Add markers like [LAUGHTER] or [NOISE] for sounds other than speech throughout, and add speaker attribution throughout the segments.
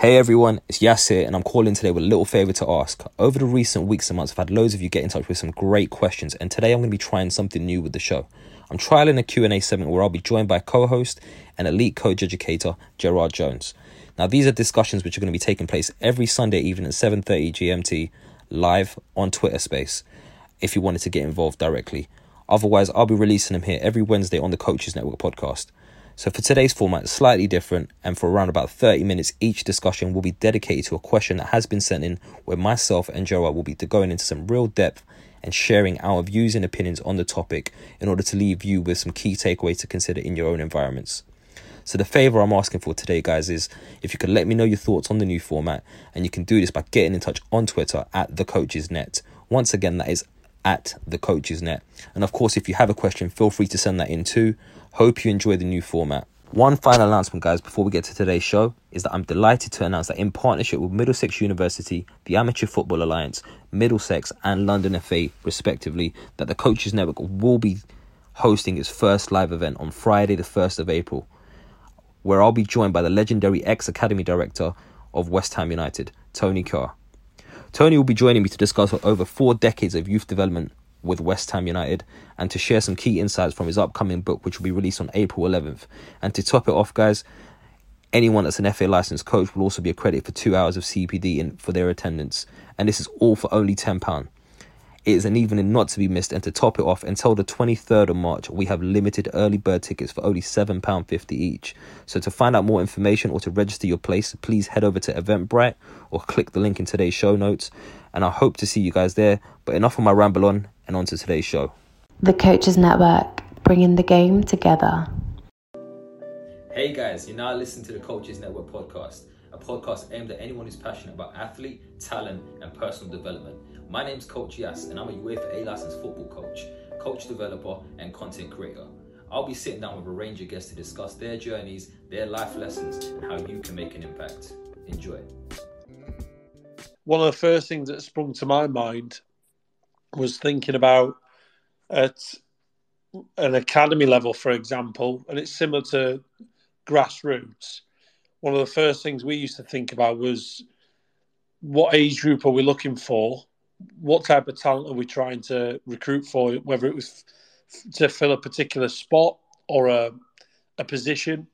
Speaker 1: Hey everyone, it's Yas here, and I'm calling today with a little favor to ask. Over the recent weeks and months, I've had loads of you get in touch with some great questions, and today I'm going to be trying something new with the show. I'm trialing a Q&A segment where I'll be joined by co-host and elite coach educator Gerard Jones. Now, these are discussions which are going to be taking place every Sunday evening at 7:30 GMT, live on Twitter Space. If you wanted to get involved directly, otherwise I'll be releasing them here every Wednesday on the Coaches Network podcast. So for today's format, slightly different, and for around about 30 minutes, each discussion will be dedicated to a question that has been sent in, where myself and Gerard will be going into some real depth and sharing our views and opinions on the topic in order to leave you with some key takeaways to consider in your own environments. So the favor I'm asking for today, guys, is if you could let me know your thoughts on the new format, and you can do this by getting in touch on Twitter at the Coaches Net. Once again, that is at the Coaches Net. And of course, if you have a question, feel free to send that in too. Hope you enjoy the new format. One final announcement, guys, before we get to today's show, is that I'm delighted to announce that in partnership with Middlesex University, the Amateur Football Alliance, Middlesex, and London FA, respectively, that the Coaches Network will be hosting its first live event on Friday, the 1st of April, where I'll be joined by the legendary ex Academy Director of West Ham United, Tony Carr. Tony will be joining me to discuss over four decades of youth development with West Ham United and to share some key insights from his upcoming book, which will be released on April 11th. And to top it off, guys, anyone that's an FA licensed coach will also be accredited for two hours of CPD in, for their attendance. And this is all for only £10. It is an evening not to be missed, and to top it off, until the 23rd of March, we have limited early bird tickets for only £7.50 each. So, to find out more information or to register your place, please head over to Eventbrite or click the link in today's show notes. And I hope to see you guys there. But enough of my ramble on, and on to today's show.
Speaker 2: The Coaches Network, bringing the game together.
Speaker 1: Hey guys, you're now listening to the Coaches Network podcast, a podcast aimed at anyone who's passionate about athlete, talent, and personal development. My name's Coach Yas, and I'm a UEFA A licensed football coach, coach developer, and content creator. I'll be sitting down with a range of guests to discuss their journeys, their life lessons, and how you can make an impact. Enjoy.
Speaker 3: One of the first things that sprung to my mind was thinking about at an academy level, for example, and it's similar to grassroots. One of the first things we used to think about was what age group are we looking for? What type of talent are we trying to recruit for? Whether it was to fill a particular spot or a, a position,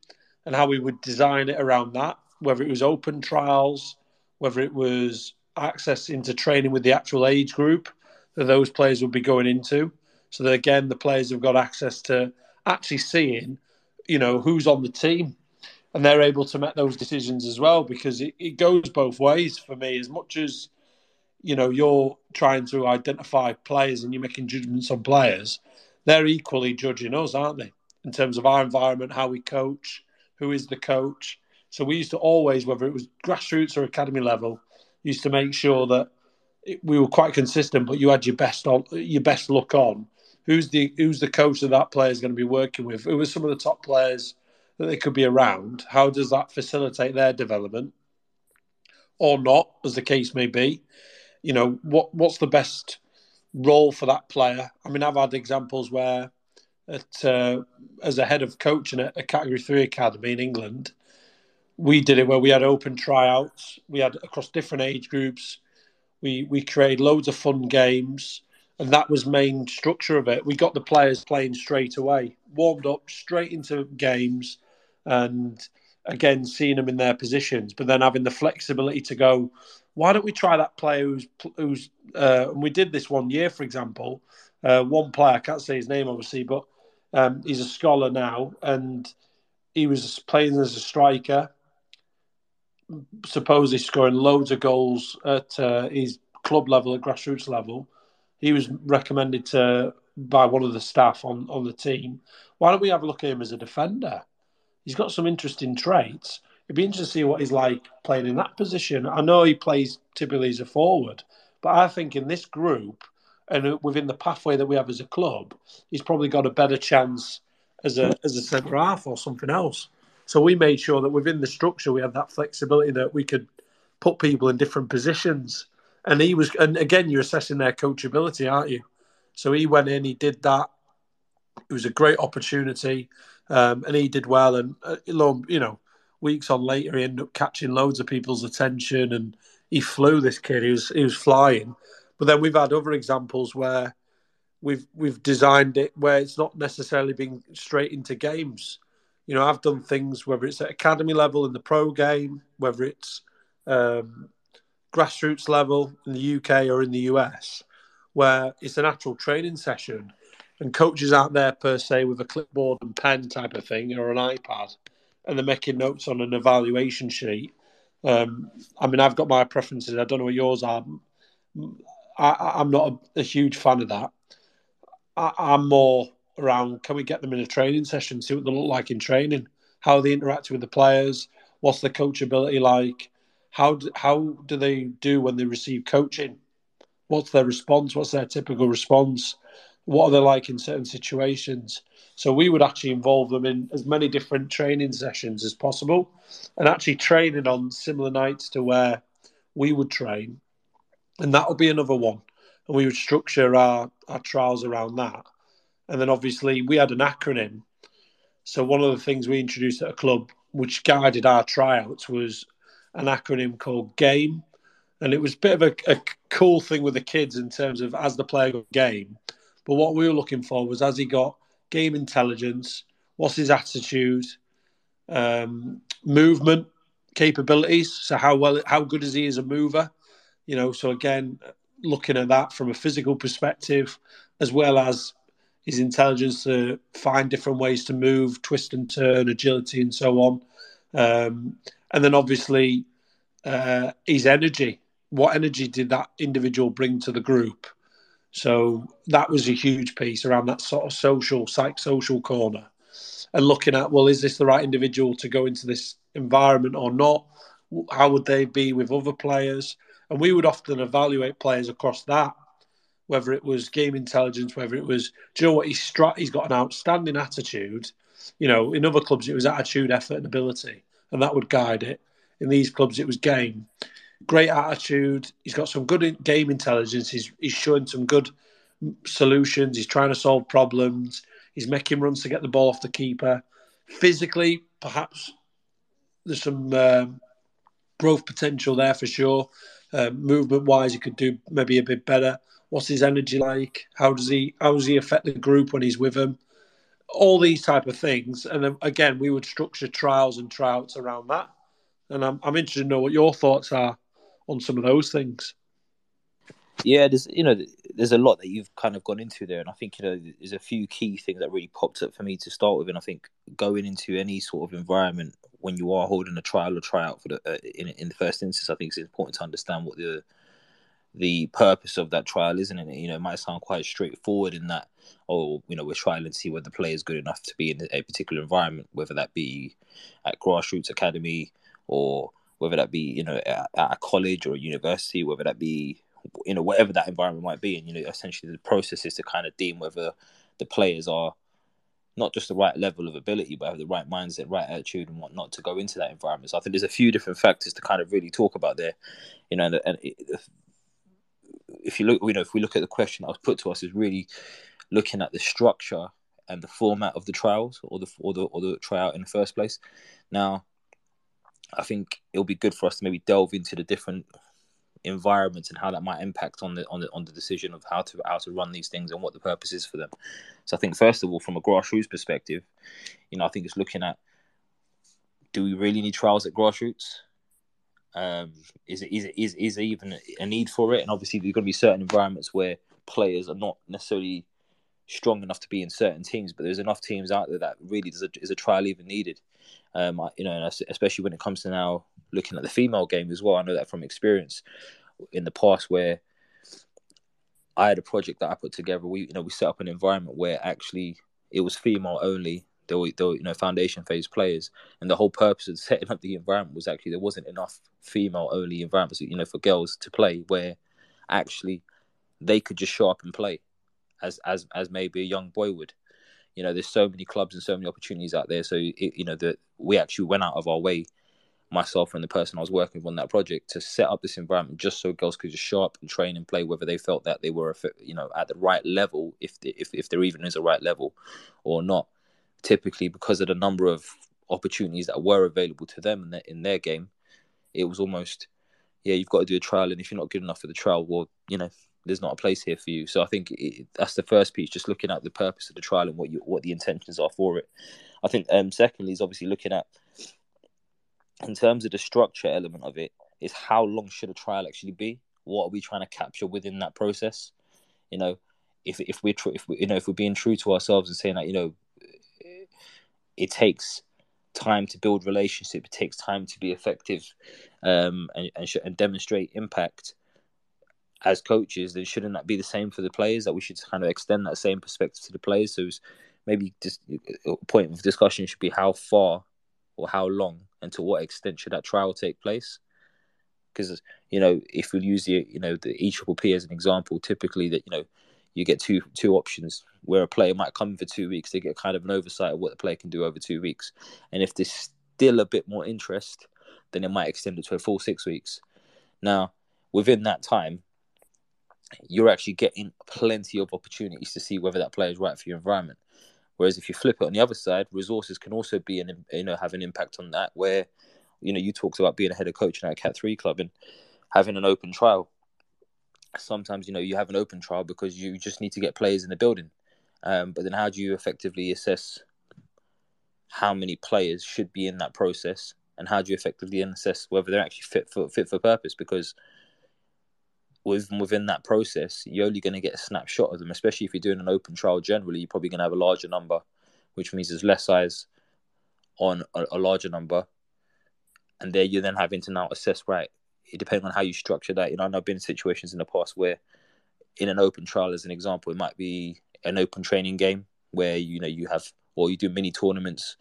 Speaker 3: and how we would design it around that. Whether it was open trials, whether it was access into training with the actual age group, that those players will be going into. So that again, the players have got access to actually seeing, you know, who's on the team, and they're able to make those decisions as well because it, it goes both ways for me. As much as you know, you're trying to identify players and you're making judgments on players, they're equally judging us, aren't they? In terms of our environment, how we coach, who is the coach. So we used to always, whether it was grassroots or academy level, used to make sure that we were quite consistent, but you had your best on your best look on. Who's the who's the coach that that player is going to be working with? Who are some of the top players that they could be around? How does that facilitate their development, or not, as the case may be? You know, what what's the best role for that player? I mean, I've had examples where, at uh, as a head of coaching at a Category Three academy in England, we did it where we had open tryouts. We had across different age groups we we created loads of fun games, and that was main structure of it. We got the players playing straight away, warmed up straight into games, and again seeing them in their positions, but then having the flexibility to go. Why don't we try that player who's who's? Uh, and we did this one year, for example. Uh, one player, I can't say his name obviously, but um, he's a scholar now, and he was playing as a striker supposedly scoring loads of goals at uh, his club level, at grassroots level. He was recommended to by one of the staff on, on the team. Why don't we have a look at him as a defender? He's got some interesting traits. it'd be interesting to see what he's like playing in that position. I know he plays typically as a forward, but I think in this group and within the pathway that we have as a club, he's probably got a better chance as a as a centre half or something else. So we made sure that within the structure we had that flexibility that we could put people in different positions. And he was, and again, you're assessing their coachability, aren't you? So he went in, he did that. It was a great opportunity, um, and he did well. And uh, you know, weeks on later, he ended up catching loads of people's attention, and he flew. This kid, he was he was flying. But then we've had other examples where we've we've designed it where it's not necessarily been straight into games. You know, I've done things whether it's at academy level in the pro game, whether it's um, grassroots level in the UK or in the US, where it's an actual training session, and coaches aren't there per se with a clipboard and pen type of thing or an iPad, and they're making notes on an evaluation sheet. Um, I mean, I've got my preferences. I don't know what yours are. I, am not a, a, huge fan of that. I, I'm more around can we get them in a training session, see what they look like in training, how they interact with the players, what's the coachability like, how do, how do they do when they receive coaching, what's their response, what's their typical response, what are they like in certain situations. So we would actually involve them in as many different training sessions as possible, and actually training on similar nights to where we would train, and that would be another one. And we would structure our, our trials around that. And then obviously we had an acronym. So one of the things we introduced at a club, which guided our tryouts, was an acronym called GAME. And it was a bit of a, a cool thing with the kids in terms of as the player got game. But what we were looking for was as he got game intelligence, what's his attitude, um, movement capabilities. So how well, how good is he as a mover? You know, so again, looking at that from a physical perspective, as well as his intelligence to find different ways to move, twist and turn, agility, and so on. Um, and then obviously uh, his energy. What energy did that individual bring to the group? So that was a huge piece around that sort of social, psych-social corner, and looking at well, is this the right individual to go into this environment or not? How would they be with other players? And we would often evaluate players across that whether it was game intelligence, whether it was, do you know what, he's, stra- he's got an outstanding attitude. You know, in other clubs, it was attitude, effort, and ability, and that would guide it. In these clubs, it was game. Great attitude. He's got some good game intelligence. He's, he's showing some good solutions. He's trying to solve problems. He's making runs to get the ball off the keeper. Physically, perhaps there's some uh, growth potential there for sure. Uh, movement wise, he could do maybe a bit better. What's his energy like? How does he how does he affect the group when he's with them? All these type of things, and again, we would structure trials and tryouts around that. And I'm I'm interested to know what your thoughts are on some of those things.
Speaker 1: Yeah, there's you know there's a lot that you've kind of gone into there, and I think you know there's a few key things that really popped up for me to start with, and I think going into any sort of environment when you are holding a trial or tryout for the uh, in in the first instance, I think it's important to understand what the the purpose of that trial, is, and it? You know, it might sound quite straightforward in that, oh, you know, we're trying to see whether the player is good enough to be in a particular environment, whether that be at grassroots academy or whether that be, you know, at, at a college or a university, whether that be, you know, whatever that environment might be. And, you know, essentially the process is to kind of deem whether the players are not just the right level of ability, but have the right mindset, right attitude, and whatnot to go into that environment. So I think there's a few different factors to kind of really talk about there, you know. And, and if you look, you know, if we look at the question that was put to us, is really looking at the structure and the format of the trials or the or the or the tryout in the first place. Now, I think it'll be good for us to maybe delve into the different environments and how that might impact on the on the on the decision of how to how to run these things and what the purpose is for them. So I think first of all, from a grassroots perspective, you know, I think it's looking at do we really need trials at grassroots? Um, is is is is there even a need for it? And obviously, there's going to be certain environments where players are not necessarily strong enough to be in certain teams, but there's enough teams out there that really is a, is a trial even needed. Um, you know, especially when it comes to now looking at the female game as well. I know that from experience in the past where I had a project that I put together. We, you know, we set up an environment where actually it was female only. they were, they were you know foundation phase players, and the whole purpose of [LAUGHS] setting up the environment was actually there wasn't enough female only environments you know for girls to play where actually they could just show up and play as as as maybe a young boy would. You know, there's so many clubs and so many opportunities out there. So it, you know that we actually went out of our way, myself and the person I was working with on that project, to set up this environment just so girls could just show up and train and play, whether they felt that they were you know at the right level, if the, if if there even is a right level, or not. Typically, because of the number of opportunities that were available to them in their, in their game, it was almost yeah, you've got to do a trial, and if you're not good enough for the trial, well, you know, there's not a place here for you. So I think it, that's the first piece, just looking at the purpose of the trial and what you what the intentions are for it. I think um, secondly is obviously looking at in terms of the structure element of it is how long should a trial actually be? What are we trying to capture within that process? You know, if if we're tr- if we, you know if we're being true to ourselves and saying that you know it takes time to build relationship, it takes time to be effective, um, and and, sh- and demonstrate impact as coaches, then shouldn't that be the same for the players? That we should kind of extend that same perspective to the players. So maybe just a point of discussion should be how far or how long and to what extent should that trial take place? Because you know, if we use the you know the E Triple P as an example, typically that you know you get two two options where a player might come for two weeks, they get kind of an oversight of what the player can do over two weeks, and if there's still a bit more interest, then it might extend it to a full six weeks. Now, within that time, you're actually getting plenty of opportunities to see whether that player is right for your environment. Whereas if you flip it on the other side, resources can also be an you know have an impact on that. Where you know you talked about being a head of coach at a Cat Three club and having an open trial. Sometimes you know you have an open trial because you just need to get players in the building, um, but then how do you effectively assess how many players should be in that process, and how do you effectively assess whether they're actually fit for fit for purpose? Because within within that process, you're only going to get a snapshot of them. Especially if you're doing an open trial, generally, you're probably going to have a larger number, which means there's less eyes on a, a larger number, and there you're then having to now assess right. Depends on how you structure that. You know, I've been in situations in the past where, in an open trial, as an example, it might be an open training game where you know you have or you do mini tournaments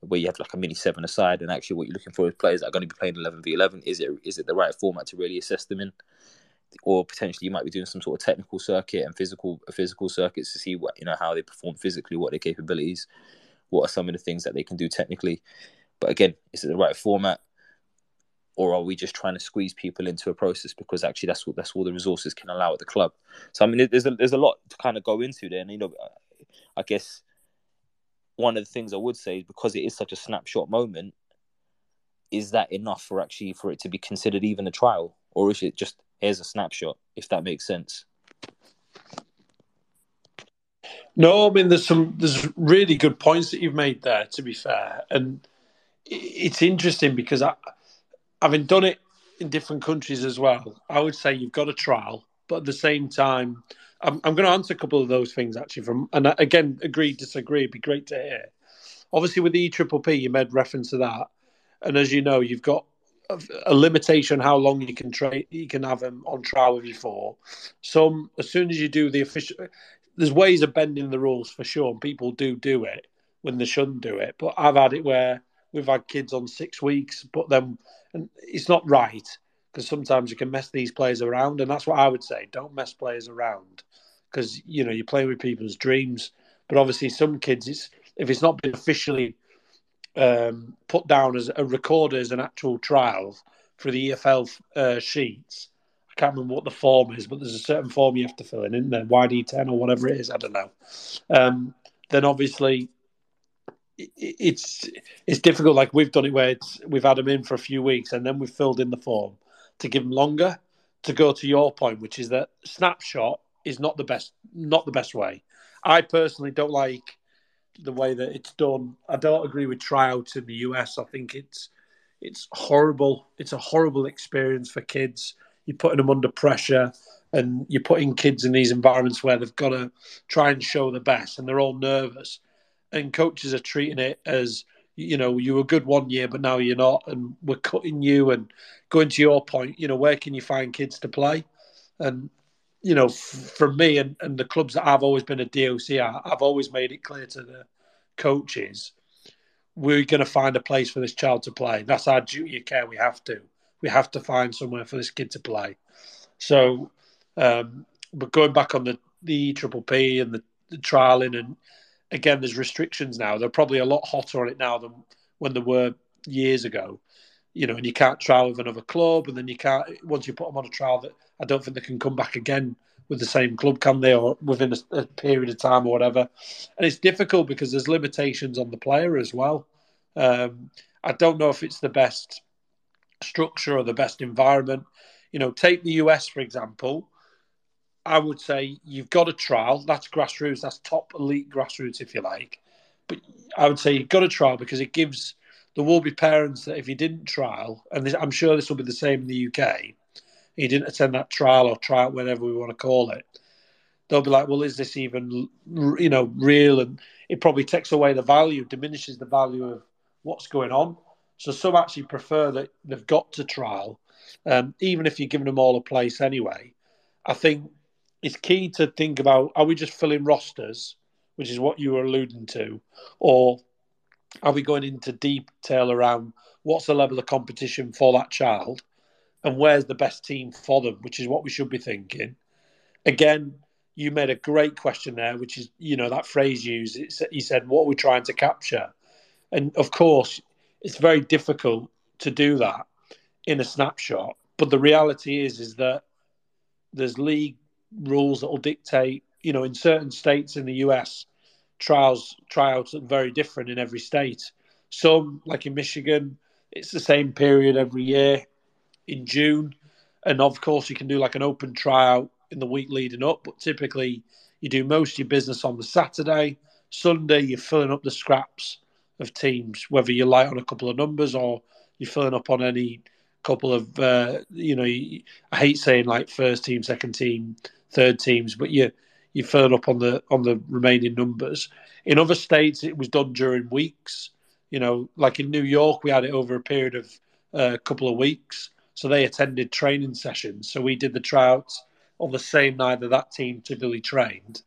Speaker 1: where you have like a mini seven aside, and actually what you're looking for is players that are going to be playing eleven v eleven. Is it is it the right format to really assess them in? Or potentially you might be doing some sort of technical circuit and physical physical circuits to see what you know how they perform physically, what their capabilities, what are some of the things that they can do technically. But again, is it the right format, or are we just trying to squeeze people into a process because actually that's what that's all the resources can allow at the club? So I mean, there's a, there's a lot to kind of go into there, and you know, I guess one of the things I would say is because it is such a snapshot moment, is that enough for actually for it to be considered even a trial, or is it just here's a snapshot, if that makes sense.
Speaker 3: No, I mean there's some there's really good points that you've made there. To be fair, and it's interesting because I, having done it in different countries as well, I would say you've got a trial, but at the same time, I'm, I'm going to answer a couple of those things actually. From and again, agree disagree. It'd be great to hear. Obviously, with the E Triple P, you made reference to that, and as you know, you've got a limitation how long you can trade you can have them on trial with you for. Some as soon as you do the official, there's ways of bending the rules for sure, and people do do it when they shouldn't do it. But I've had it where we've had kids on six weeks, but then and it's not right because sometimes you can mess these players around, and that's what I would say: don't mess players around because you know you're playing with people's dreams. But obviously, some kids, it's if it's not been officially um, put down as a record as an actual trial for the EFL uh, sheets. I can't remember what the form is, but there's a certain form you have to fill in, isn't there? YD10 or whatever it is, I don't know. Um, then obviously it's it's difficult. Like we've done it where it's we've had them in for a few weeks and then we've filled in the form to give them longer. To go to your point, which is that snapshot is not the best, not the best way. I personally don't like the way that it's done. I don't agree with tryouts in the US. I think it's it's horrible. It's a horrible experience for kids. You're putting them under pressure, and you're putting kids in these environments where they've got to try and show the best, and they're all nervous. And coaches are treating it as you know you were good one year, but now you're not, and we're cutting you. And going to your point, you know, where can you find kids to play? And you know, for me and, and the clubs that I've always been a DOC, I've always made it clear to the coaches, we're going to find a place for this child to play. That's our duty of care. We have to. We have to find somewhere for this kid to play. So, um, but going back on the the triple P and the, the trialing, and again, there's restrictions now. They're probably a lot hotter on it now than when they were years ago. You know, and you can't trial with another club, and then you can't once you put them on a trial that I don't think they can come back again with the same club, can they, or within a, a, period of time or whatever? And it's difficult because there's limitations on the player as well. Um, I don't know if it's the best structure or the best environment. You know, take the US for example. I would say you've got a trial. That's grassroots. That's top elite grassroots, if you like. But I would say you've got a trial because it gives there will be parents that if he didn't trial, and this, I'm sure this will be the same in the UK, he didn't attend that trial or trial, whatever we want to call it, they'll be like, well, is this even, you know, real? And it probably takes away the value, diminishes the value of what's going on. So some actually prefer that they've got to trial, um, even if you're giving them all a place anyway. I think it's key to think about: are we just filling rosters, which is what you were alluding to, or are we going into detail around what's the level of competition for that child? and where's the best team for them, which is what we should be thinking. Again, you made a great question there, which is, you know, that phrase used. It's, he said, What are we trying to capture? And of course, it's very difficult to do that in a snapshot. But the reality is, is that there's league rules that will dictate, you know, in certain states in the US, trials tryouts are very different in every state. Some, like in Michigan, it's the same period every year in June. And of course, you can do like an open tryout in the week leading up, but typically you do most of your business on the Saturday. Sunday, you're filling up the scraps of teams, whether you're light on a couple of numbers or you're filling up on any couple of, uh, you know, I hate saying like first team, second team, third teams, but you you filling up on the on the remaining numbers. In other states, it was done during weeks. You know, like in New York, we had it over a period of a uh, couple of weeks. So they attended training sessions. So we did the tryouts on the same night that that team typically trained.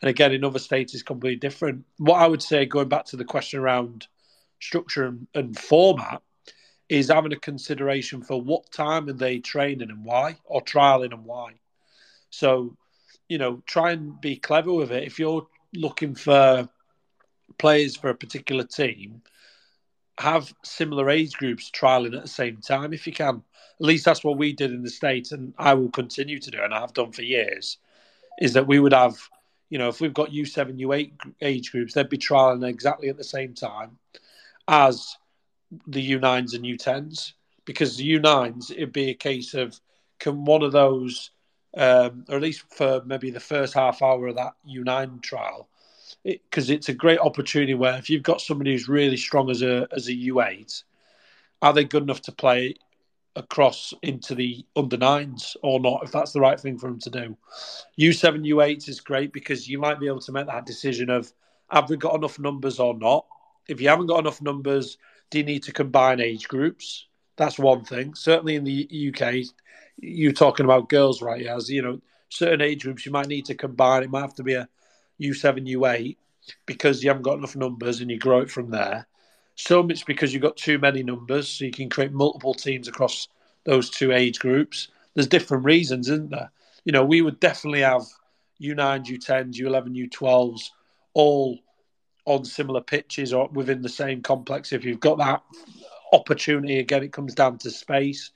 Speaker 3: And again, in other states, it's completely different. What I would say, going back to the question around structure and, and format, is having a consideration for what time are they training and why, or trialing and why. So, you know, try and be clever with it. If you're looking for players for a particular team, have similar age groups trialing at the same time if you can. At least that's what we did in the States, and I will continue to do, and I have done for years, is that we would have, you know, if we've got U7, U8 age groups, they'd be trialing exactly at the same time as the U9s and U10s. Because the U9s, it'd be a case of can one of those, um, or at least for maybe the first half hour of that U9 trial, because it, it's a great opportunity where if you've got somebody who's really strong as a as a U8, are they good enough to play across into the under nines or not? If that's the right thing for them to do, U7 U8 is great because you might be able to make that decision of have we got enough numbers or not. If you haven't got enough numbers, do you need to combine age groups? That's one thing. Certainly in the UK, you're talking about girls, right? As you know, certain age groups you might need to combine. It might have to be a U7, U8 because you haven't got enough numbers and you grow it from there. Some it's because you've got too many numbers, so you can create multiple teams across those two age groups. There's different reasons, isn't there? You know, we would definitely have U9s, U10s, U11, U12s all on similar pitches or within the same complex. If you've got that opportunity, again, it comes down to space.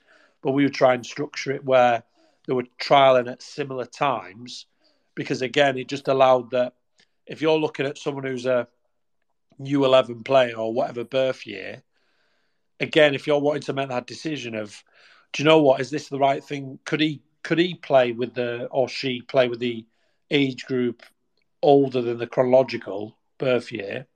Speaker 3: But we would try and structure it where they were trialing at similar times because, again, it just allowed that if you're looking at someone who's a new 11 player or whatever birth year, again, if you're wanting to make that decision of, do you know what, is this the right thing? Could he could he play with the or she play with the age group older than the chronological birth year?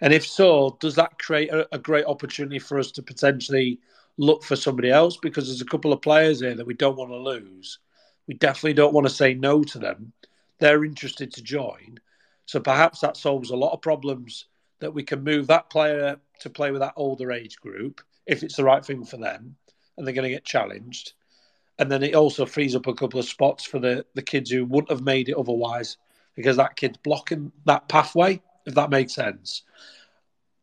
Speaker 3: And if so, does that create a, a great opportunity for us to potentially look for somebody else? Because there's a couple of players here that we don't want to lose. We definitely don't want to say no to them. They're interested to join so perhaps that solves a lot of problems that we can move that player to play with that older age group if it's the right thing for them and they're going to get challenged. And then it also frees up a couple of spots for the, the kids who wouldn't have made it otherwise because that kid's blocking that pathway. if that makes sense.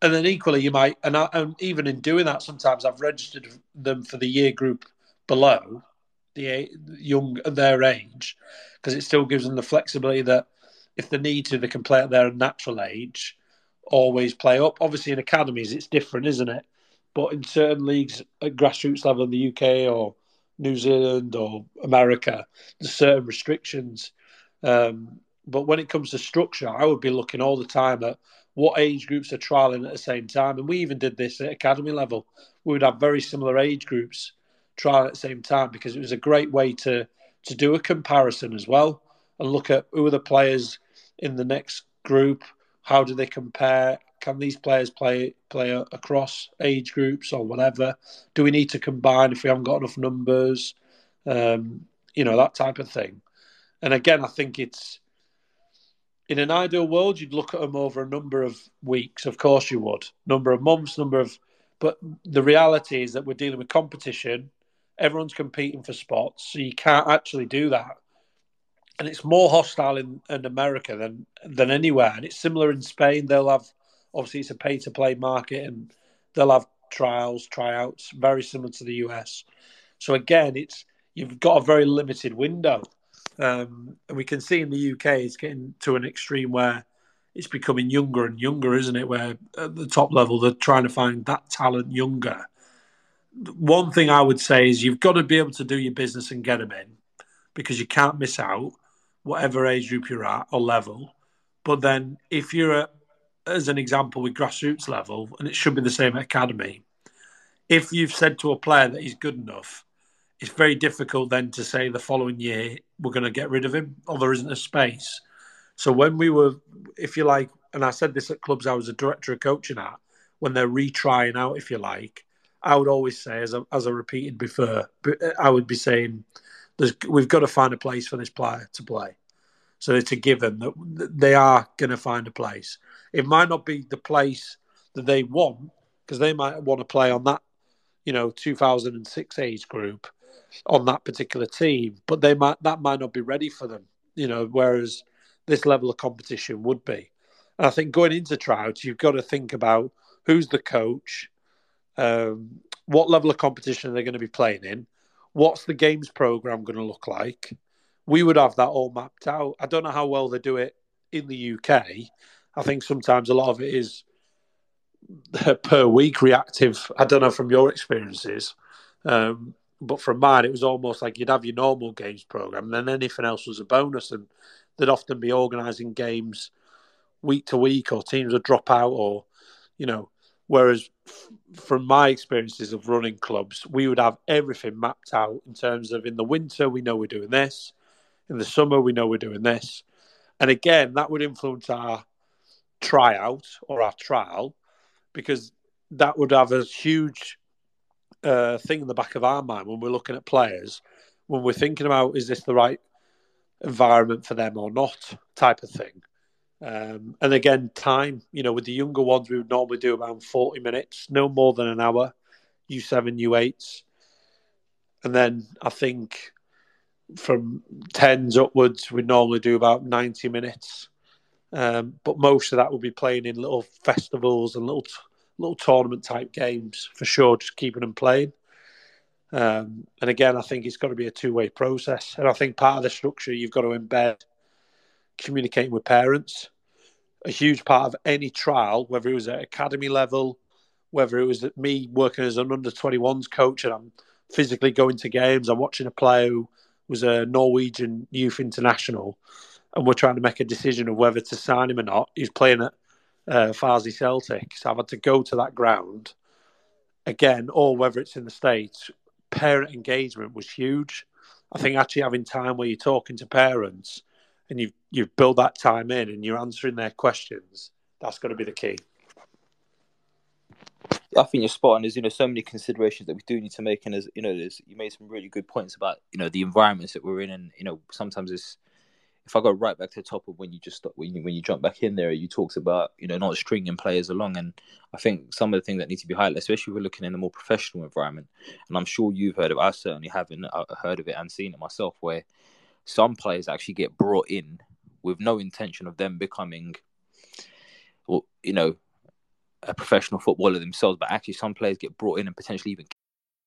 Speaker 3: And then equally, you might, and, I, and even in doing that, sometimes I've registered them for the year group below the young their age, because it still gives them the flexibility that if they need to, they can play at their natural age, always play up. Obviously, in academies, it's different, isn't it? But in certain leagues at grassroots level in the UK or New Zealand or America, there's certain restrictions. Um, but when it comes to structure, I would be looking all the time at what age groups are trialing at the same time. And we even did this at academy level. We would have very similar age groups trial at the same time because it was a great way to to do a comparison as well and look at who are the players in the next group, how do they compare, can these players play play across age groups or whatever? Do we need to combine if we haven't got enough numbers? Um, you know that type of thing. And again, I think it's in an ideal world, you'd look at them over a number of weeks. Of course, you would. Number of months, number of. But the reality is that we're dealing with competition. Everyone's competing for spots, so you can't actually do that. And it's more hostile in, in America than than anywhere. And it's similar in Spain. They'll have Obviously, it's a pay to play market and they'll have trials, tryouts, very similar to the US. So again, it's you've got a very limited window. Um, and we can see in the UK it's getting to an extreme where it's becoming younger and younger, isn't it? Where at the top level they're trying to find that talent younger. One thing I would say is you've got to be able to do your business and get them in because you can't miss out, whatever age group you're at or level. But then if you're at as an example with grassroots level, and it should be the same at academy. If you've said to a player that he's good enough, it's very difficult then to say the following year we're going to get rid of him or there isn't a space. So when we were, if you like, and I said this at clubs I was a director of coaching at, when they're retrying out, if you like, I would always say, as I, as I repeated before, I would be saying, we've got to find a place for this player to play. So it's a given that they are going to find a place. It might not be the place that they want because they might want to play on that, you know, 2006 age group on that particular team, but they might that might not be ready for them, you know. Whereas this level of competition would be. And I think going into tryouts, you've got to think about who's the coach, um, what level of competition are they going to be playing in, what's the games program going to look like we would have that all mapped out. I don't know how well they do it in the UK. I think sometimes a lot of it is [LAUGHS] per week reactive. I don't know from your experiences, um, but from mine, it was almost like you'd have your normal games program, and then anything else was a bonus. And they'd often be organising games week to week, or teams would drop out, or you know. Whereas from my experiences of running clubs, we would have everything mapped out in terms of in the winter we know we're doing this, in the summer, we know we're doing this. And again, that would influence our tryout or our trial because that would have a huge uh, thing in the back of our mind when we're looking at players, when we're thinking about is this the right environment for them or not, type of thing. Um, and again, time, you know, with the younger ones, we would normally do around 40 minutes, no more than an hour, U7, U8s. And then I think from tens upwards, we normally do about 90 minutes. Um, but most of that will be playing in little festivals and little little tournament type games for sure, just keeping them playing. Um, and again, I think it's got to be a two way process. And I think part of the structure you've got to embed communicating with parents. A huge part of any trial, whether it was at academy level, whether it was me working as an under 21s coach and I'm physically going to games, I'm watching a player who was a Norwegian youth international, and we're trying to make a decision of whether to sign him or not. He's playing at uh, Farsley Celtic, so I've had to go to that ground again, or whether it's in the States. Parent engagement was huge. I think actually having time where you're talking to parents and you've you've built that time in and you're answering their questions, that's going to be the key.
Speaker 1: I think you're spot on. There's you know so many considerations that we do need to make, and as you know, there's you made some really good points about you know the environments that we're in, and you know sometimes it's if I go right back to the top of when you just when you when you jump back in there, you talked about you know not stringing players along, and I think some of the things that need to be highlighted, especially if we're looking in a more professional environment, and I'm sure you've heard of, I certainly haven't uh, heard of it and seen it myself, where some players actually get brought in with no intention of them becoming well, you know, a professional footballer themselves, but actually some players get brought in and potentially even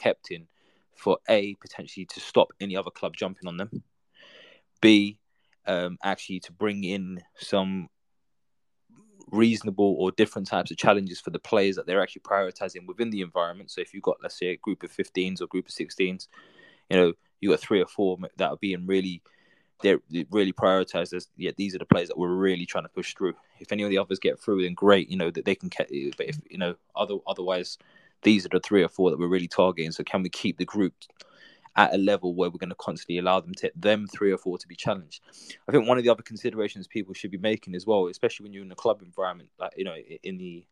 Speaker 1: Kept in for a potentially to stop any other club jumping on them. B um, actually to bring in some reasonable or different types of challenges for the players that they're actually prioritizing within the environment. So if you've got let's say a group of 15s or group of 16s, you know you got three or four that are being really they're really prioritized as yeah these are the players that we're really trying to push through. If any of the others get through, then great, you know that they can. But if you know other otherwise these are the three or four that we're really targeting. So can we keep the group at a level where we're going to constantly allow them to them three or four to be challenged? I think one of the other considerations people should be making as well, especially when you're in a club environment, like you know, in the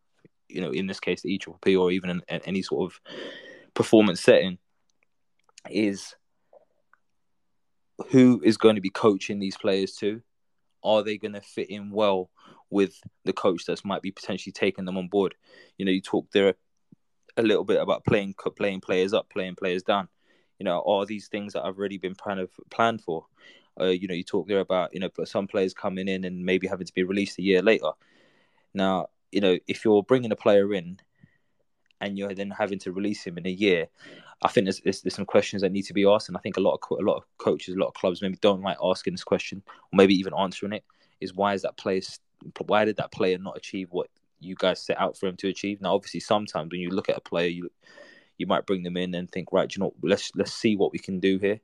Speaker 1: you know, in this case, the EPP or even in, in any sort of performance setting, is who is going to be coaching these players to? Are they going to fit in well with the coach that's might be potentially taking them on board? You know, you talk there a little bit about playing playing players up, playing players down. You know, all these things that have already been kind of planned for? Uh, you know, you talk there about you know some players coming in and maybe having to be released a year later. Now, you know, if you're bringing a player in and you're then having to release him in a year, I think there's, there's, there's some questions that need to be asked, and I think a lot of a lot of coaches, a lot of clubs maybe don't like asking this question or maybe even answering it. Is why is that player? Why did that player not achieve what you guys set out for him to achieve. Now, obviously, sometimes when you look at a player, you you might bring them in and think, right, you know, let's let's see what we can do here.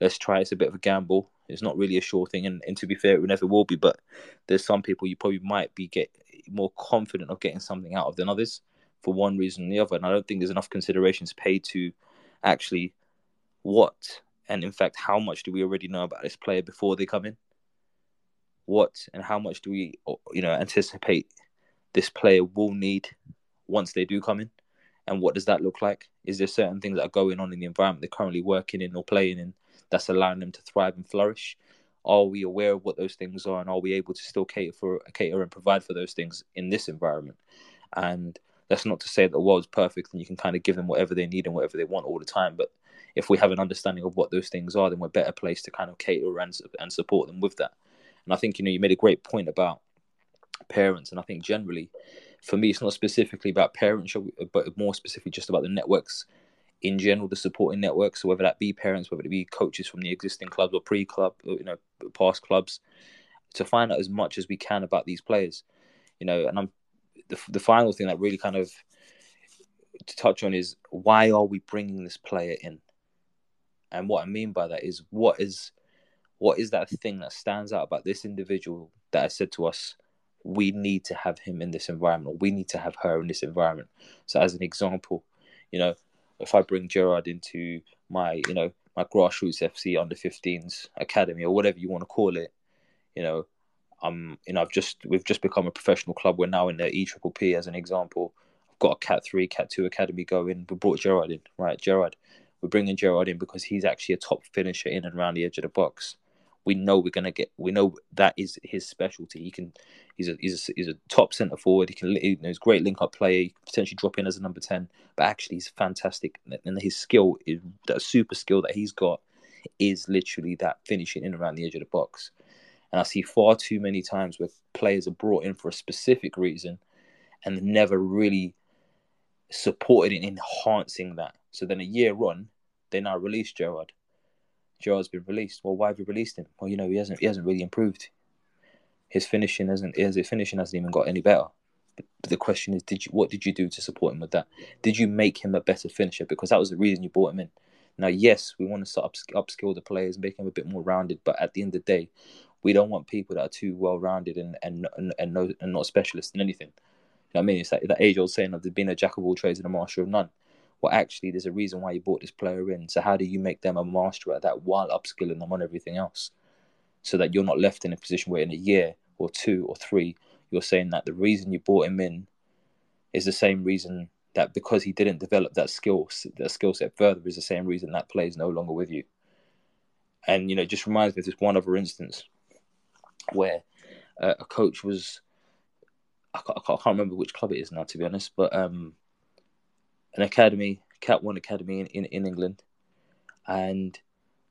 Speaker 1: Let's try. It's a bit of a gamble. It's not really a sure thing, and, and to be fair, it never will be. But there's some people you probably might be get more confident of getting something out of than others for one reason or the other. And I don't think there's enough considerations paid to actually what and in fact how much do we already know about this player before they come in. What and how much do we you know anticipate this player will need once they do come in? And what does that look like? Is there certain things that are going on in the environment they're currently working in or playing in that's allowing them to thrive and flourish? Are we aware of what those things are, and are we able to still cater for cater and provide for those things in this environment? And that's not to say that the world's perfect and you can kind of give them whatever they need and whatever they want all the time. But if we have an understanding of what those things are, then we're better placed to kind of cater and, and support them with that. And I think you know you made a great point about parents. And I think generally, for me, it's not specifically about parents, but more specifically just about the networks in general, the supporting networks. So whether that be parents, whether it be coaches from the existing clubs or pre-club, or, you know, past clubs, to find out as much as we can about these players. You know, and I'm the the final thing that really kind of to touch on is why are we bringing this player in? And what I mean by that is what is what is that thing that stands out about this individual that has said to us we need to have him in this environment, we need to have her in this environment. So, as an example, you know, if I bring Gerard into my, you know, my grassroots FC under 15s academy or whatever you want to call it, you know, I'm, you know, I've just we've just become a professional club. We're now in the E Triple P as an example. I've got a Cat Three, Cat Two academy going. We brought Gerard in, right? Gerard, we're bringing Gerard in because he's actually a top finisher in and around the edge of the box we know we're gonna get. We know that is his specialty. He can. He's a he's a, he's a top centre forward. He can. You know, he's great link up player. He potentially drop in as a number ten. But actually, he's fantastic. And his skill is that super skill that he's got is literally that finishing in around the edge of the box. And I see far too many times where players are brought in for a specific reason and never really supported in enhancing that. So then a year on, they now release Gerard. Gerard's been released. Well, why have you released him? Well, you know, he hasn't he hasn't really improved. His finishing hasn't his finishing hasn't even got any better. But the question is, did you what did you do to support him with that? Did you make him a better finisher? Because that was the reason you brought him in. Now, yes, we want to start up, upskill the players, make them a bit more rounded, but at the end of the day, we don't want people that are too well rounded and and and, and, no, and not specialists in anything. You know what I mean? It's like that age old saying of being a jack of all trades and a master of none. Well, actually, there's a reason why you brought this player in. So, how do you make them a master at that while upskilling them on everything else? So that you're not left in a position where in a year or two or three, you're saying that the reason you brought him in is the same reason that because he didn't develop that skill that skill set further is the same reason that player is no longer with you. And you know, it just reminds me of this one other instance where uh, a coach was I can't, I can't, remember which club it is now to be honest, but um, an academy, Cat One academy in, in, in England, and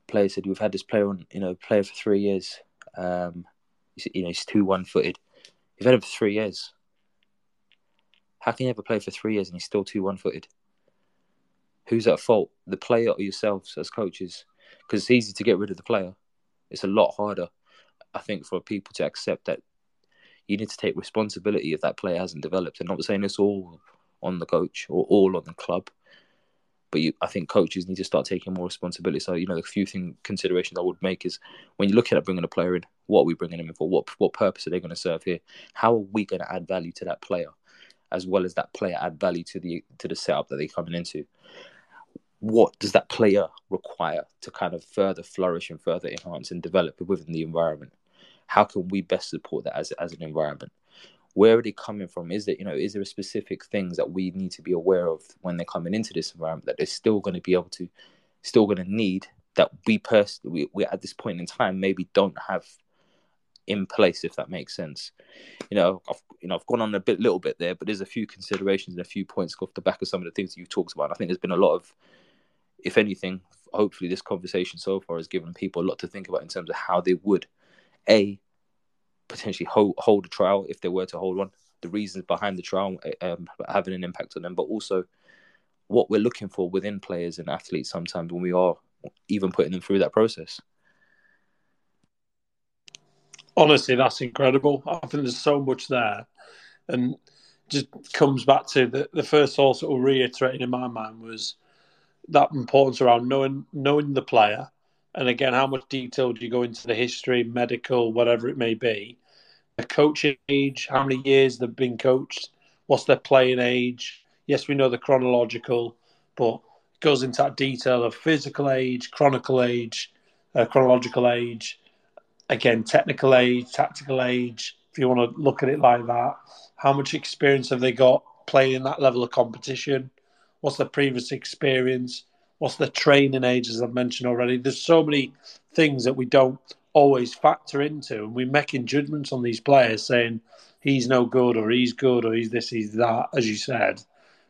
Speaker 1: player said we've had this player on you know player for three years. Um, you know he's too one footed. You've had him for three years. How can you ever play for three years and he's still too one footed? Who's at fault? The player or yourselves as coaches? Because it's easy to get rid of the player. It's a lot harder, I think, for people to accept that you need to take responsibility if that player hasn't developed. And I'm not saying it's all on the coach or all on the club, but you, I think coaches need to start taking more responsibility. So you know, the few thing considerations I would make is when you're looking at bringing a player in, what are we bringing them in for? What what purpose are they going to serve here? How are we going to add value to that player? as well as that player add value to the to the setup that they're coming into. What does that player require to kind of further flourish and further enhance and develop within the environment? How can we best support that as as an environment? Where are they coming from? Is there you know is there specific things that we need to be aware of when they're coming into this environment that they're still going to be able to, still going to need that we personally we, we at this point in time maybe don't have in place, if that makes sense. You know, I've you know I've gone on a bit, little bit there, but there's a few considerations and a few points off the back of some of the things that you've talked about. I think there's been a lot of, if anything, hopefully this conversation so far has given people a lot to think about in terms of how they would, a, potentially hold hold a trial if they were to hold one, the reasons behind the trial um, having an impact on them, but also what we're looking for within players and athletes sometimes when we are even putting them through that process.
Speaker 3: Honestly, that's incredible. I think there's so much there, and just comes back to the the first thought sort of reiterating in my mind was that importance around knowing knowing the player, and again, how much detail do you go into the history, medical, whatever it may be, the coaching age, how many years they've been coached, what's their playing age. Yes, we know the chronological, but it goes into that detail of physical age, chronicle age, uh, chronological age, again, technical age, tactical age, if you want to look at it like that. How much experience have they got playing in that level of competition? What's their previous experience? What's the training age, as I've mentioned already? There's so many things that we don't always factor into, and we're making judgments on these players saying he's no good or he's good or he's this, he's that, as you said.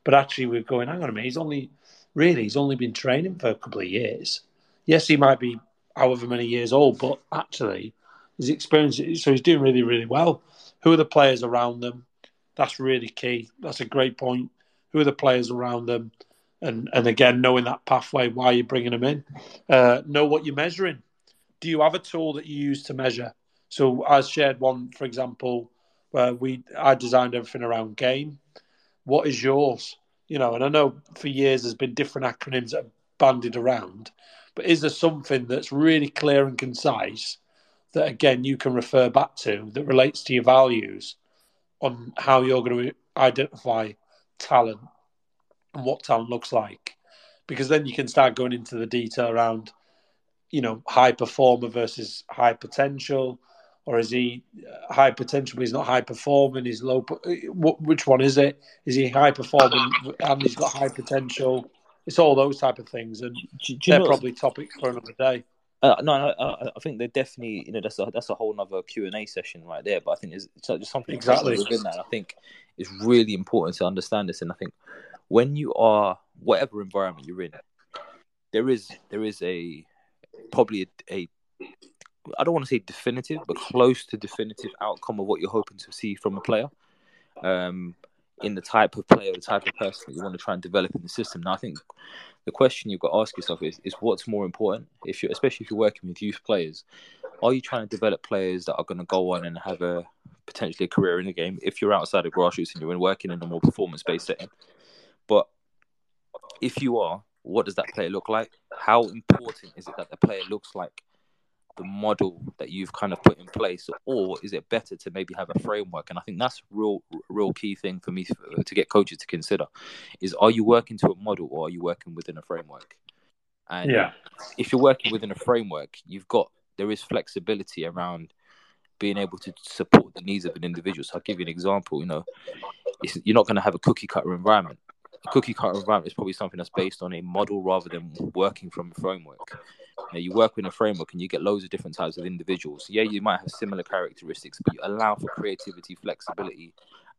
Speaker 3: But actually, we're going, hang on a minute, he's only really, he's only been training for a couple of years. Yes, he might be however many years old, but actually his experience, so he's doing really, really well. Who are the players around them? That's really key. That's a great point. Who are the players around them? And and again, knowing that pathway, why you're bringing them in. Uh, know what you're measuring. Do you have a tool that you use to measure? So I shared one, for example, where we I designed everything around game. What is yours? You know, and I know for years there's been different acronyms that are banded around, but is there something that's really clear and concise that again you can refer back to that relates to your values on how you're going to identify talent and what talent looks like? Because then you can start going into the detail around, you know, high performer versus high potential, or is he uh, high potential but he's not high performing? He's low. Which one is it? Is he high performing and he's got high potential? It's all those type of things, and do, do they're probably topics for another day.
Speaker 1: Uh, no, I, I, think they're definitely you know that's a that's a whole other Q and A session right there. But I think there's just something
Speaker 3: exactly
Speaker 1: within that. I think it's really important to understand this, and I think when you are whatever environment you're in, there is there is a probably a, a I don't want to say definitive, but close to definitive outcome of what you're hoping to see from a player. Um, in the type of player, the type of person that you want to try and develop in the system. Now, I think the question you've got to ask yourself is, is what's more important? If you, especially if you're working with youth players, are you trying to develop players that are going to go on and have a potentially a career in the game if you're outside of grassroots and you're working in a more performance based setting. If you are, what does that player look like? How important is it that the player looks like the model that you've kind of put in place, or is it better to maybe have a framework? And I think that's real, real key thing for me uh, to get coaches to consider: is are you working to a model or are you working within a framework? And
Speaker 3: yeah.
Speaker 1: if you're working within a framework, you've got there is flexibility around being able to support the needs of an individual. So I'll give you an example. You know, you're not going to have a cookie cutter environment. Cookie cutter environment is probably something that's based on a model rather than working from a framework. You, know, you work within a framework and you get loads of different types of individuals. Yeah, you might have similar characteristics, but you allow for creativity, flexibility,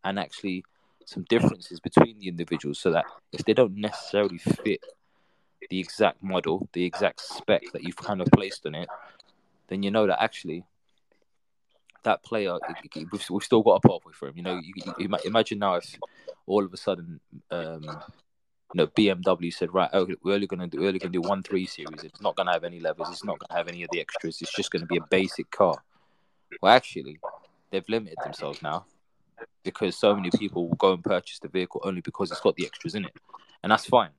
Speaker 1: and actually some differences between the individuals so that if they don't necessarily fit the exact model, the exact spec that you've kind of placed on it, then you know that actually that player, we've, we've still got a pathway for him. You know, you, you, imagine now if all of a sudden, um, you know, BMW said, right, we're only going to do, we're only going to do one three series. It's not going to have any levers. It's not going to have any of the extras. It's just going to be a basic car. Well, actually, they've limited themselves now because so many people will go and purchase the vehicle only because it's got the extras in it, and that's fine.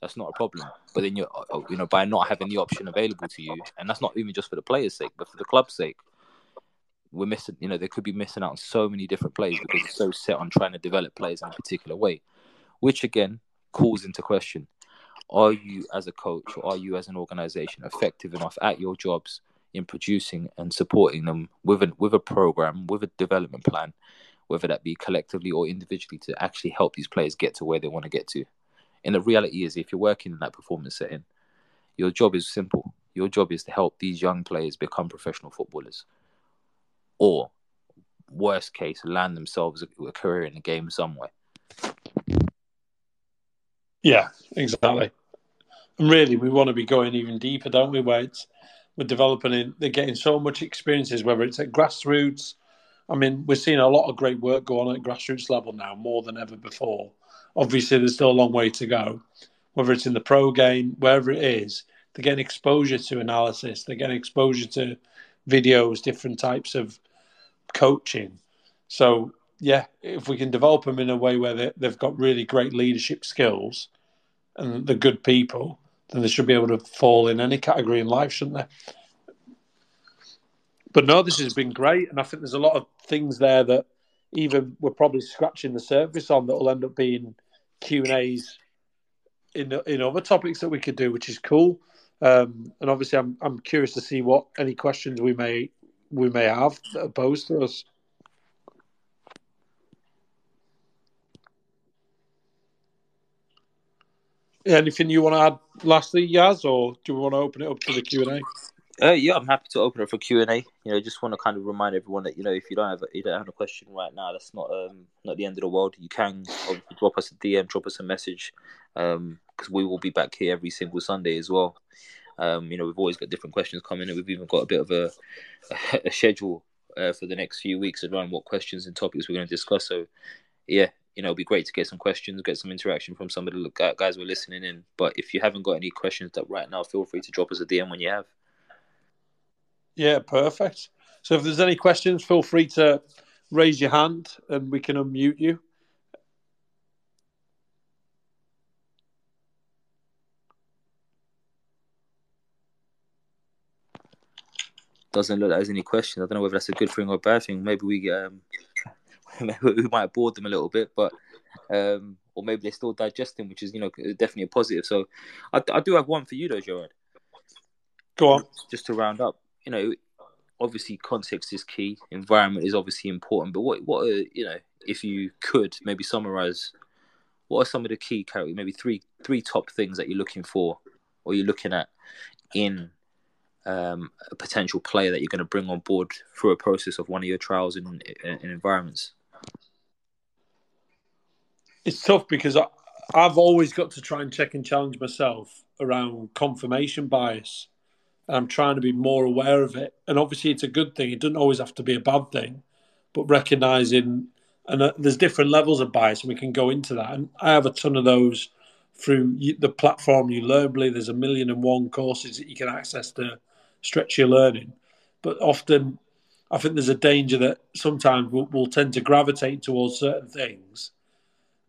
Speaker 1: That's not a problem. But then you you know by not having the option available to you, and that's not even just for the player's sake, but for the club's sake, we're missing. You know they could be missing out on so many different players because they're so set on trying to develop players in a particular way, which again calls into question: Are you as a coach or are you as an organization effective enough at your jobs in producing and supporting them with a with a program, with a development plan, whether that be collectively or individually, to actually help these players get to where they want to get to? And the reality is, if you're working in that performance setting, your job is simple. Your job is to help these young players become professional footballers, or worst case, land themselves a career in the game somewhere.
Speaker 3: Yeah, exactly. And really, we want to be going even deeper, don't we? Where it's we're developing in, they're getting so much experiences, whether it's at grassroots. I mean, we're seeing a lot of great work go on at grassroots level now, more than ever before. Obviously, there's still a long way to go. Whether it's in the pro game, wherever it is, they're getting exposure to analysis. They're getting exposure to videos, different types of coaching. So, yeah, if we can develop them in a way where they, they've got really great leadership skills and they're good people, then they should be able to fall in any category in life, shouldn't they? But no, this has been great, and I think there's a lot of things there that even we're probably scratching the surface on that will end up being Q and A's in in other topics that we could do, which is cool. Um, and obviously, I'm I'm curious to see what any questions we may we may have opposed to us. Anything you want to add, lastly, Yas, or do we want to open it up to the Q and A?
Speaker 1: Uh, yeah, I'm happy to open it for Q and A. You know, just want to kind of remind everyone that you know if you don't have you don't have a question right now, that's not um not the end of the world. You can drop us a DM, drop us a message, um because we will be back here every single Sunday as well. Um, you know, we've always got different questions coming, and we've even got a bit of a [LAUGHS] a schedule uh, for the next few weeks around what questions and topics we're going to discuss. So, yeah, you know, it'd be great to get some questions, get some interaction from some of the guys we're listening in. But if you haven't got any questions that right now, feel free to drop us a DM when you have.
Speaker 3: Yeah, perfect. So if there's any questions, feel free to raise your hand and we can unmute you.
Speaker 1: Doesn't look like there's any questions. I don't know whether that's a good thing or a bad thing. Maybe we get, um, [LAUGHS] maybe we might have bored them a little bit, but um, or maybe they're still digesting, which is you know definitely a positive. So I, I do have one for you though, Gerard.
Speaker 3: Go on.
Speaker 1: Just to round up, you know, obviously context is key. Environment is obviously important. But what what are, you know, if you could maybe summarize, what are some of the key? Maybe three three top things that you're looking for, or you're looking at in um, a potential player that you're going to bring on board through a process of one of your trials in, in, in environments.
Speaker 3: It's tough because I, I've always got to try and check and challenge myself around confirmation bias and I'm trying to be more aware of it. And obviously, it's a good thing. It doesn't always have to be a bad thing, but recognizing and uh, there's different levels of bias, and we can go into that. And I have a ton of those through the platform YouLearnably. There's a million and one courses that you can access to stretch your learning, but often I think there's a danger that sometimes we'll, we'll tend to gravitate towards certain things,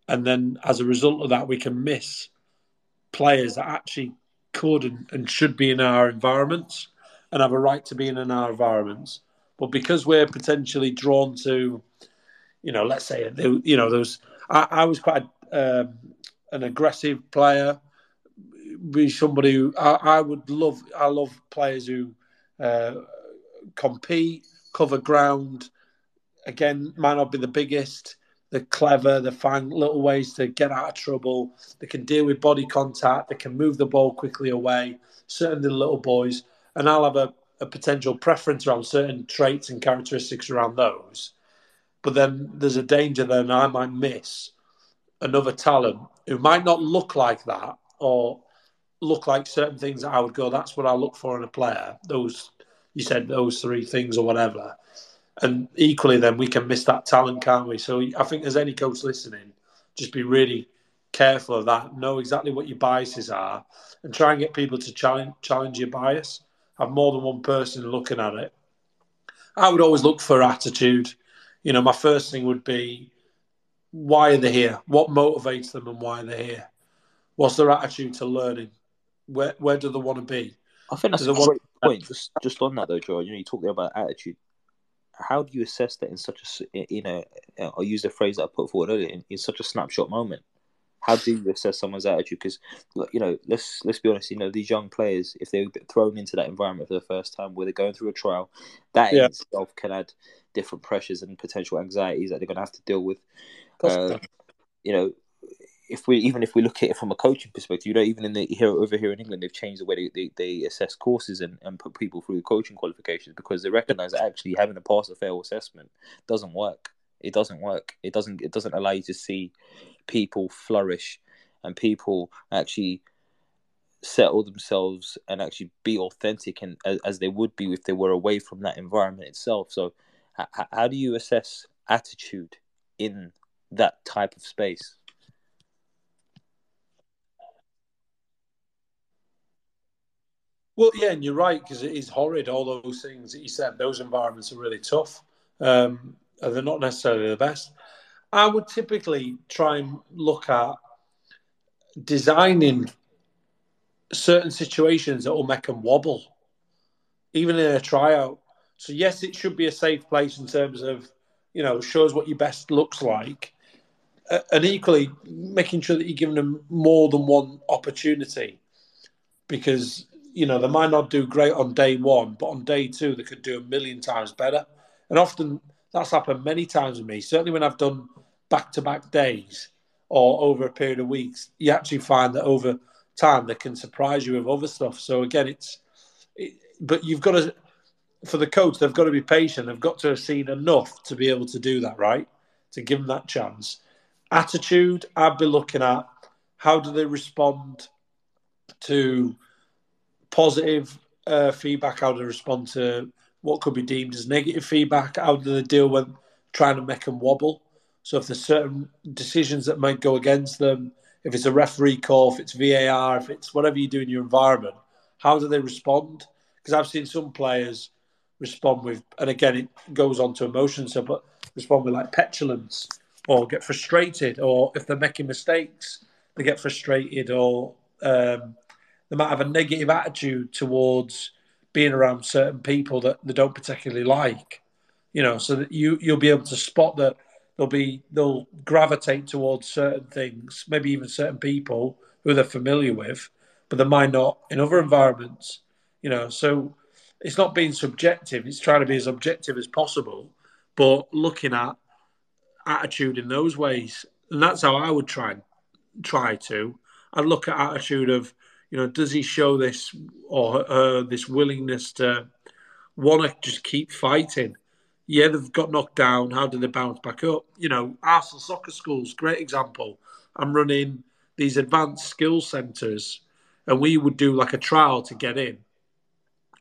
Speaker 3: and then as a result of that, we can miss players that actually could and, and should be in our environments and have a right to be in our environments. But because we're potentially drawn to, you know, let's say, you know, those. I, I was quite um, an aggressive player. Be somebody who I, I, would love. I love players who uh, compete, cover ground. Again, might not be the biggest. They're clever. They find little ways to get out of trouble. They can deal with body contact. They can move the ball quickly away. Certainly, little boys. And I'll have a, a potential preference around certain traits and characteristics around those. But then there's a danger that I might miss another talent who might not look like that or look like certain things that I would go, that's what I look for in a player. Those you said those three things or whatever. And equally then we can miss that talent, can't we? So I think as any coach listening, just be really careful of that. Know exactly what your biases are and try and get people to challenge challenge your bias. Have more than one person looking at it. I would always look for attitude. You know, my first thing would be why are they here? What motivates them and why are they're here? What's their attitude to learning? Where where do they want to be?
Speaker 1: I think that's a great want... point. Just just on that though, Joe. You know, you talked there about attitude. How do you assess that in such a you know? I'll use the phrase that I put forward earlier in, in such a snapshot moment. How do you assess someone's attitude? Because you know, let's let's be honest. You know, these young players, if they're thrown into that environment for the first time, where they're going through a trial, that yeah. in itself can add different pressures and potential anxieties that they're going to have to deal with. Uh, you know, if we even if we look at it from a coaching perspective, you know, even in the here over here in England, they've changed the way they, they, they assess courses and, and put people through coaching qualifications because they recognise that actually having a pass or fail assessment doesn't work. It doesn't work. It doesn't it doesn't allow you to see people flourish and people actually settle themselves and actually be authentic and as, as they would be if they were away from that environment itself. So, how do you assess attitude in that type of space.
Speaker 3: Well, yeah, and you're right because it is horrid. All those things that you said, those environments are really tough, um, and they're not necessarily the best. I would typically try and look at designing certain situations that will make them wobble, even in a tryout. So yes, it should be a safe place in terms of you know shows what your best looks like, and equally making sure that you're giving them more than one opportunity because you know they might not do great on day one but on day two they could do a million times better. And often that's happened many times with me. Certainly when i've done back-to-back days or over a period of weeks you actually find that over time they can surprise you with other stuff. So again it's it, but you've got to for the coach they've got to be patient. They've got to have seen enough to be able to do that right? To give them that chance. Attitude, I'd be looking at how do they respond to positive uh, feedback, how do they respond to what could be deemed as negative feedback, how do they deal with trying to make them wobble. So if there's certain decisions that might go against them, if it's a referee call, if it's VAR, if it's whatever you do in your environment, how do they respond? Because I've seen some players respond with, and again, it goes on to emotions, so but respond with like petulance or get frustrated, or if they're making mistakes, they get frustrated, or um, they might have a negative attitude towards being around certain people that they don't particularly like. You know, so that you you'll be able to spot that they'll be they'll gravitate towards certain things, maybe even certain people who they're familiar with, but they might not in other environments. You know, so it's not being subjective; it's trying to be as objective as possible, but looking at attitude in those ways, and that's how I would try try to. I'd look at attitude of, you know, does he show this or uh, this willingness to want to just keep fighting? Yeah, they've got knocked down. How do they bounce back up? You know, Arsenal Soccer Schools, great example. I'm running these advanced skill centres, and we would do like a trial to get in,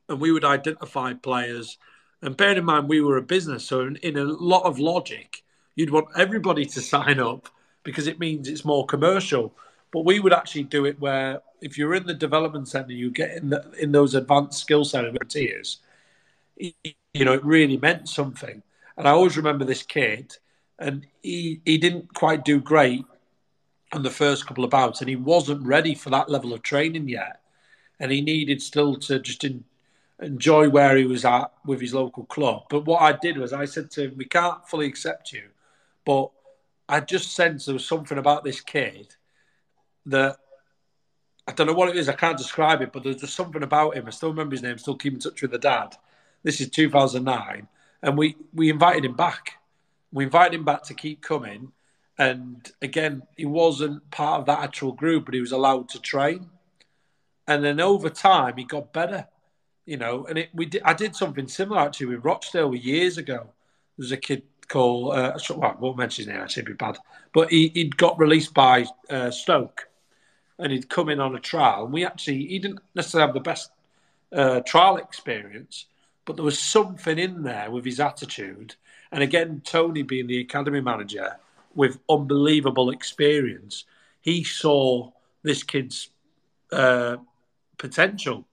Speaker 3: and we would identify players. And bear in mind, we were a business, so in, in a lot of logic, you'd want everybody to [LAUGHS] sign up because it means it's more commercial. But we would actually do it where if you're in the development center, you get in the, in those advanced skill center tiers. you know, it really meant something. And I always remember this kid, and he he didn't quite do great on the first couple of bouts, and he wasn't ready for that level of training yet, and he needed still to just in, enjoy where he was at with his local club. But what I did was I said to him, "We can't fully accept you, but I just sensed there was something about this kid that." I don't know what it is. I can't describe it, but there's just something about him. I still remember his name. Still keep in touch with the dad. This is 2009, and we we invited him back. We invited him back to keep coming, and again, he wasn't part of that actual group, but he was allowed to train. And then over time, he got better, you know. And it, we did, I did something similar actually with Rochdale years ago. There was a kid called, uh, well, I won't mention his name, actually, it'd be bad. But he, he'd got released by uh, Stoke and he'd come in on a trial. And we actually, he didn't necessarily have the best uh, trial experience, but there was something in there with his attitude. And again, Tony being the academy manager with unbelievable experience, he saw this kid's uh, potential.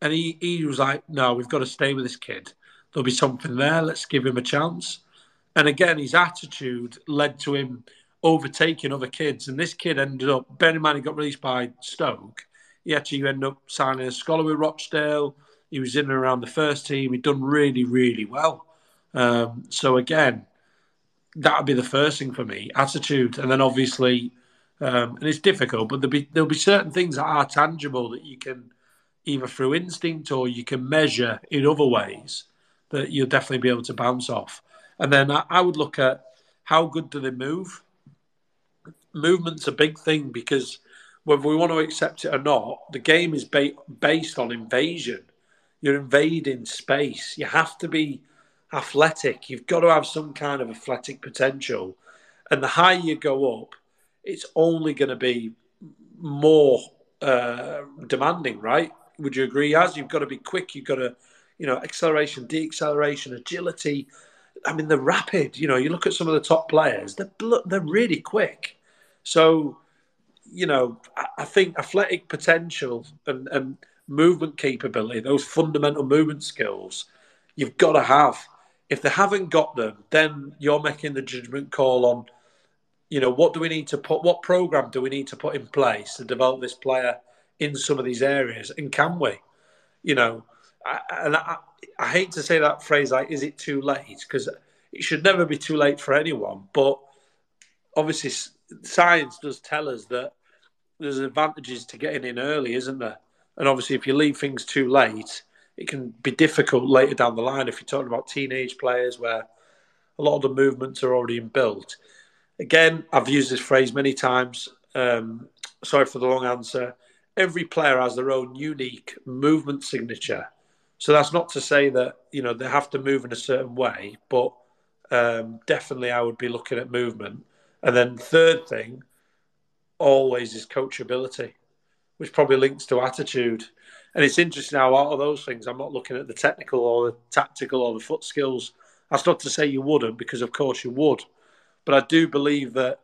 Speaker 3: And he, he was like, no, we've got to stay with this kid. There'll be something there. Let's give him a chance. And again, his attitude led to him overtaking other kids. And this kid ended up, bearing in mind he got released by Stoke, he actually ended up signing a scholar with Rochdale. He was in and around the first team. He'd done really, really well. Um, so again, that would be the first thing for me, attitude, and then obviously, um, and it's difficult, but there'll be there'll be certain things that are tangible that you can either through instinct or you can measure in other ways that you'll definitely be able to bounce off. And then I, I would look at how good do they move. Movement's a big thing because whether we want to accept it or not, the game is ba- based on invasion. You're invading space. You have to be athletic. You've got to have some kind of athletic potential. And the higher you go up, it's only going to be more uh, demanding, right? Would you agree? As you've got to be quick, you've got to, you know, acceleration, deacceleration, agility. I mean, they're rapid. You know, you look at some of the top players; they're they're really quick. So, you know, I, I think athletic potential and, and movement capability, those fundamental movement skills, you've got to have. If they haven't got them, then you're making the judgment call on, you know, what do we need to put, what program do we need to put in place to develop this player in some of these areas, and can we? You know, I, and I, I hate to say that phrase like, is it too late? Because it should never be too late for anyone. But obviously, science does tell us that there's advantages to getting in early, isn't there? And obviously, if you leave things too late, it can be difficult later down the line if you're talking about teenage players where a lot of the movements are already built. Again, I've used this phrase many times. Um, sorry for the long answer. Every player has their own unique movement signature. So that's not to say that you know they have to move in a certain way, but um, definitely I would be looking at movement. And then third thing, always is coachability, which probably links to attitude. And it's interesting how out of those things, I'm not looking at the technical or the tactical or the foot skills. That's not to say you wouldn't, because of course you would. But I do believe that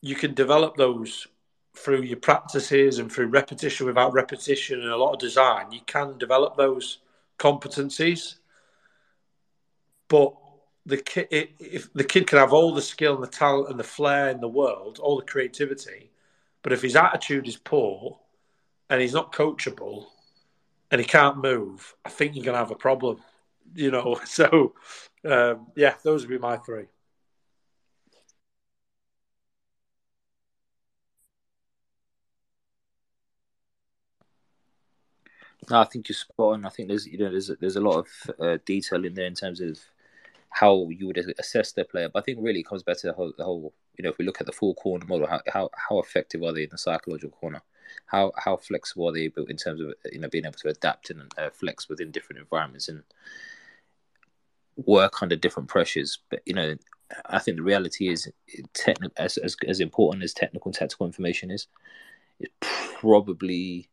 Speaker 3: you can develop those through your practices and through repetition without repetition and a lot of design. You can develop those competencies. But the kid, if the kid can have all the skill and the talent and the flair in the world, all the creativity, but if his attitude is poor and he's not coachable and he can't move, I think you're going to have a problem. [LAUGHS] You know, so um, yeah, those would be my three.
Speaker 1: No, I think you're spot on. I think there's you know there's there's a lot of uh, detail in there in terms of how you would assess their player. But I think really it comes back to the whole, the whole you know, if we look at the four corner model, how, how, how effective are they in the psychological corner? How how flexible are they in terms of you know being able to adapt and uh, flex within different environments and work under different pressures? But you know, I think the reality is, technical as, as as important as technical and tactical information is, it's probably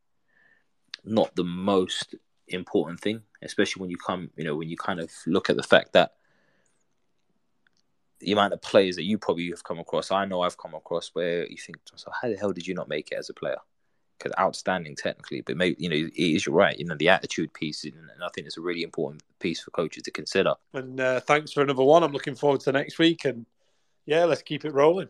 Speaker 1: not the most important thing, especially when you come, you know, when you kind of look at the fact that the amount of players that you probably have come across, I know I've come across where you think, so how the hell did you not make it as a player?
Speaker 4: Because outstanding technically, but maybe you know it is you're right. You know the attitude piece, and I think it's a really important piece for coaches to consider.
Speaker 3: And uh, thanks for another one. I'm looking forward to next week, and yeah, let's keep it rolling.